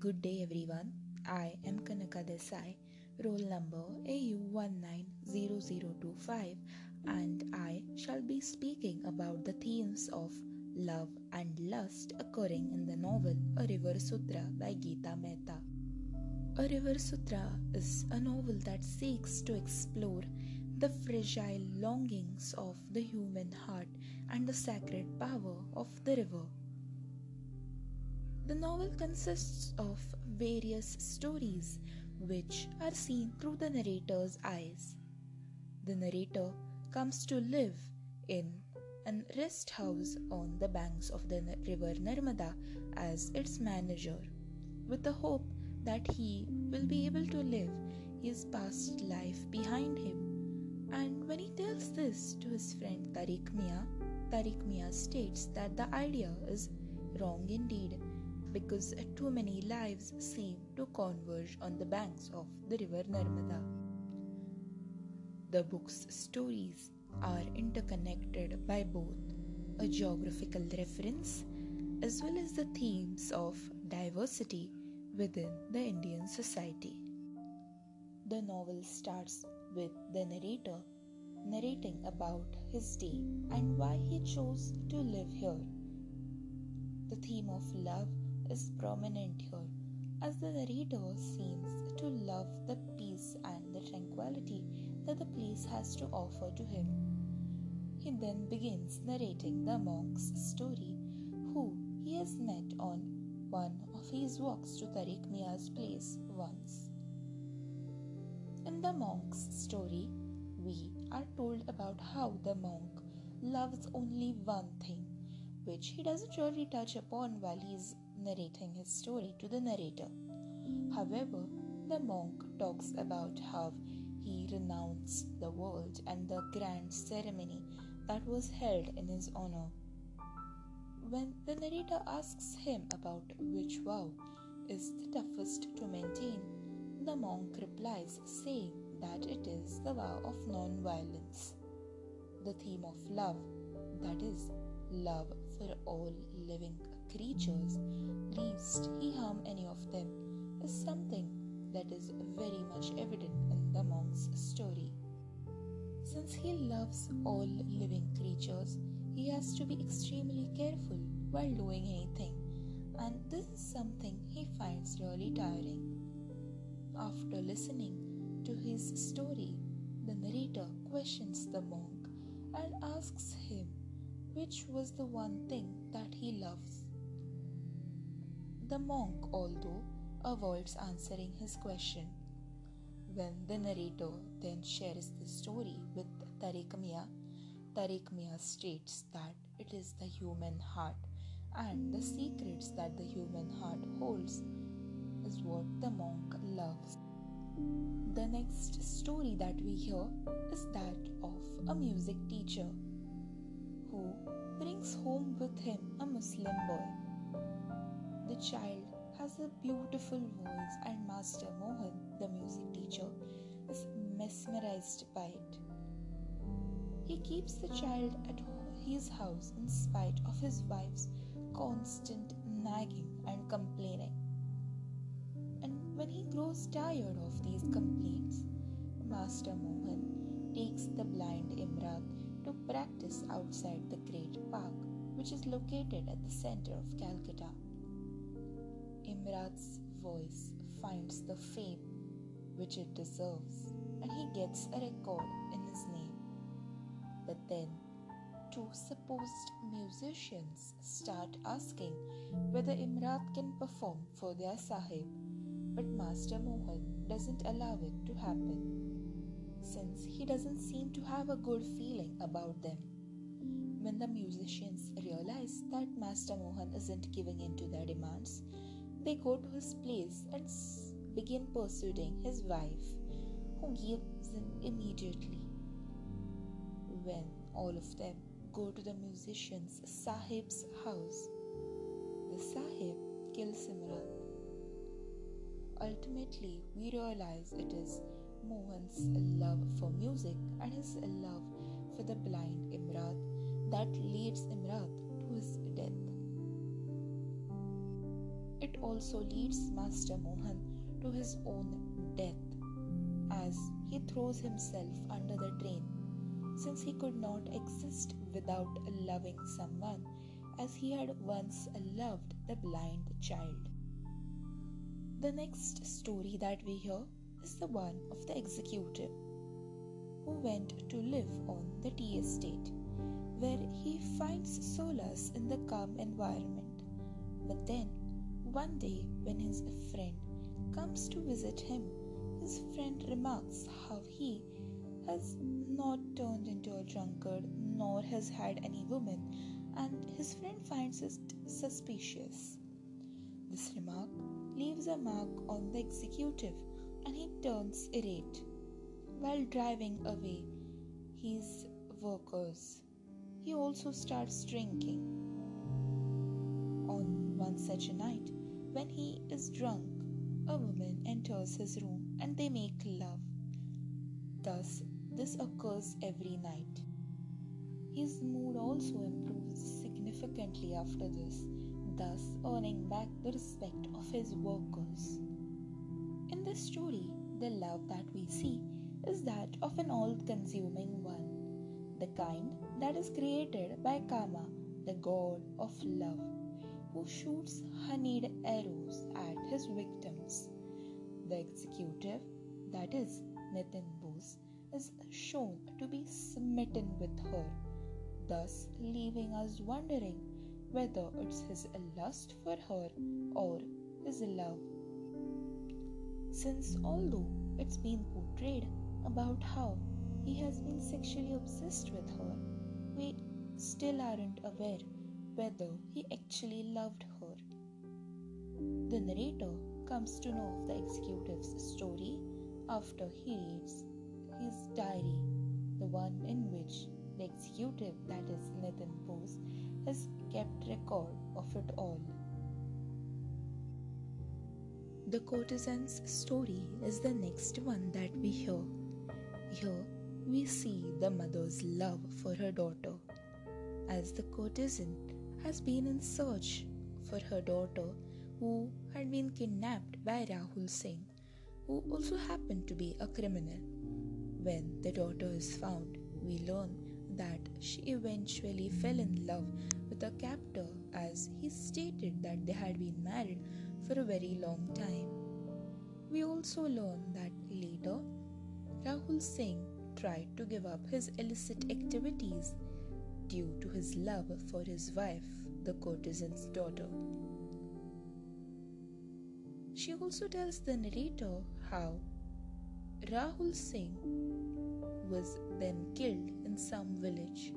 Good day, everyone. I am Kanaka Desai, roll number AU190025, and I shall be speaking about the themes of love and lust occurring in the novel A River Sutra by Gita Mehta. A River Sutra is a novel that seeks to explore the fragile longings of the human heart and the sacred power of the river. The novel consists of various stories which are seen through the narrator's eyes. The narrator comes to live in an rest house on the banks of the river Narmada as its manager, with the hope that he will be able to live his past life behind him and when he tells this to his friend Tariq Mia, Tariq Mia states that the idea is wrong indeed because too many lives seem to converge on the banks of the river Narmada. The book's stories are interconnected by both a geographical reference as well as the themes of diversity within the Indian society. The novel starts with the narrator narrating about his day and why he chose to live here. The theme of love is prominent here as the narrator seems to love the peace and the tranquility that the place has to offer to him. He then begins narrating the monk's story, who he has met on one of his walks to Tariq Mia's place once. In the monk's story, we are told about how the monk loves only one thing, which he doesn't really touch upon while he's narrating his story to the narrator. However, the monk talks about how he renounced the world and the grand ceremony that was held in his honor. When the narrator asks him about which vow is the toughest to maintain, the monk replies saying that it is the vow of non violence. The theme of love, that is, love for all living creatures, least he harm any of them, is something that is very much evident in the monk's story. Since he loves all living creatures, he has to be extremely careful while doing anything, and this is something he finds really tiring. After listening to his story, the narrator questions the monk and asks him which was the one thing that he loves. The monk, although, avoids answering his question. When the narrator then shares the story with Tariq Mia, Tariq states that it is the human heart and the secrets that the human heart holds is what the monk loves. The next story that we hear is that of a music teacher who brings home with him a Muslim boy. The child has a beautiful voice, and Master Mohan, the music teacher, is mesmerized by it. He keeps the child at his house in spite of his wife's constant nagging and complaining. And when he grows tired of these complaints, Master Mohan takes the blind Imrat to practice outside the great park, which is located at the center of Calcutta. Imrat's voice finds the fame which it deserves, and he gets a record in his name. But then, two supposed musicians start asking whether Imrat can perform for their Sahib but Master Mohan doesn't allow it to happen, since he doesn't seem to have a good feeling about them. When the musicians realize that Master Mohan isn't giving in to their demands, they go to his place and begin pursuing his wife, who gives in immediately. When all of them go to the musician's Sahib's house, the Sahib kills Imrat ultimately we realize it is Mohan's love for music and his love for the blind Imrat that leads Imrat to his death. Also leads Master Mohan to his own death as he throws himself under the train since he could not exist without loving someone as he had once loved the blind child. The next story that we hear is the one of the executive who went to live on the tea estate where he finds solace in the calm environment. But then, one day, when his friend comes to visit him, his friend remarks how he has not turned into a drunkard nor has had any woman, and his friend finds it suspicious. This remark leaves a mark on the executive and he turns irate. While driving away his workers, he also starts drinking. On one such a night, when he is drunk, a woman enters his room and they make love. Thus, this occurs every night. His mood also improves significantly after this, thus earning back the respect of his workers. In this story, the love that we see is that of an all consuming one, the kind that is created by Kama, the god of love, who shoots honeyed arrows at his victims. The executive, that is Nitin Bose, is shown to be smitten with her, thus leaving us wondering whether it's his lust for her or his love. Since although it's been portrayed about how he has been sexually obsessed with her, we still aren't aware whether he actually loved her. The narrator comes to know of the executive's story after he reads his diary, the one in which the executive, that is Nitin Bose, has kept record of it all. The courtesan's story is the next one that we hear. Here we see the mother's love for her daughter, as the courtesan has been in search for her daughter who had been kidnapped by Rahul Singh, who also happened to be a criminal. When the daughter is found, we learn that she eventually fell in love with a captor as he stated that they had been married for a very long time. We also learn that later Rahul Singh tried to give up his illicit activities due to his love for his wife, the courtesan's daughter. She also tells the narrator how Rahul Singh was then killed in some village.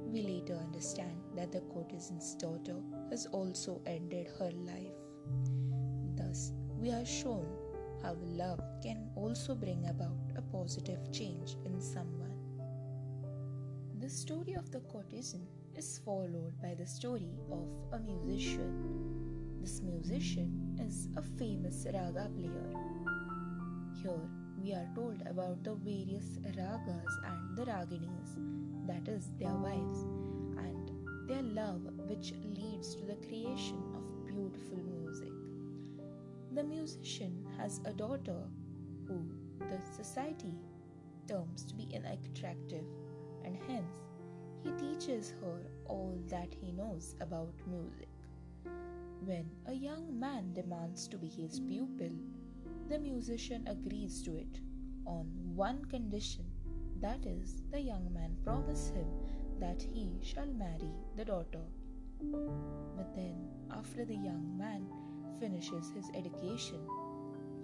We later understand that the courtesan's daughter has also ended her life. Thus, we are shown how love can also bring about a positive change in someone. The story of the courtesan is followed by the story of a musician. This musician is a famous raga player here we are told about the various ragas and the raginis, that is, their wives, and their love which leads to the creation of beautiful music. The musician has a daughter who the society terms to be unattractive, and hence he teaches her all that he knows about music. When a young man demands to be his pupil, the musician agrees to it on one condition that is, the young man promises him that he shall marry the daughter. But then, after the young man finishes his education,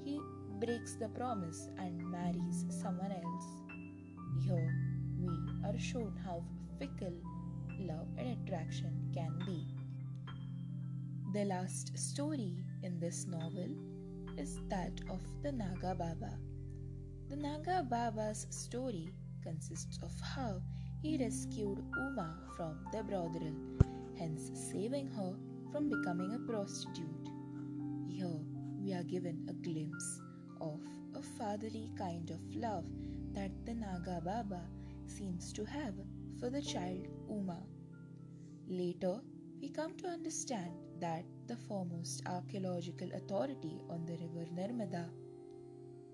he breaks the promise and marries someone else. Here, we are shown how fickle love and attraction can be. The last story in this novel is that of the Naga Baba. The Naga Baba's story consists of how he rescued Uma from the brothel, hence saving her from becoming a prostitute. Here we are given a glimpse of a fatherly kind of love that the Naga Baba seems to have for the child Uma. Later, we come to understand that the foremost archaeological authority on the river Narmada,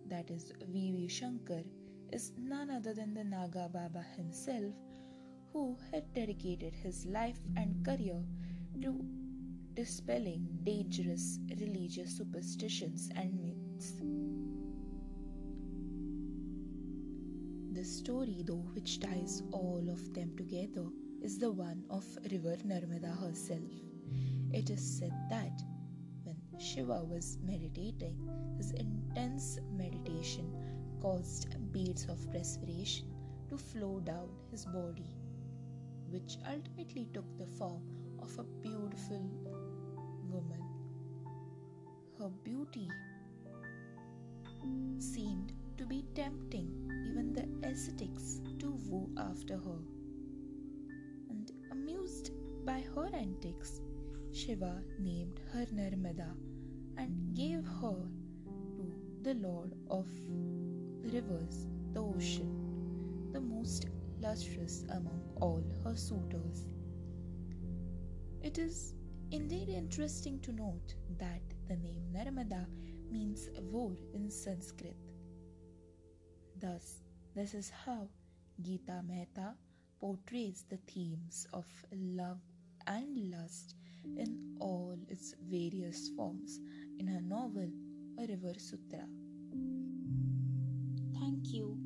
that is V.V. Shankar, is none other than the Naga Baba himself, who had dedicated his life and career to dispelling dangerous religious superstitions and myths. The story, though, which ties all of them together, is the one of River Narmada herself. It is said that when Shiva was meditating, his intense meditation caused beads of perspiration to flow down his body, which ultimately took the form of a beautiful woman. Her beauty seemed to be tempting even the ascetics to woo after her. And amused by her antics, Shiva named her Narmada and gave her to the Lord of the rivers, the ocean, the most lustrous among all her suitors. It is indeed interesting to note that the name Narmada means war in Sanskrit. Thus, this is how Gita Mehta portrays the themes of love and lust in all its various forms in her novel A River Sutra. Thank you.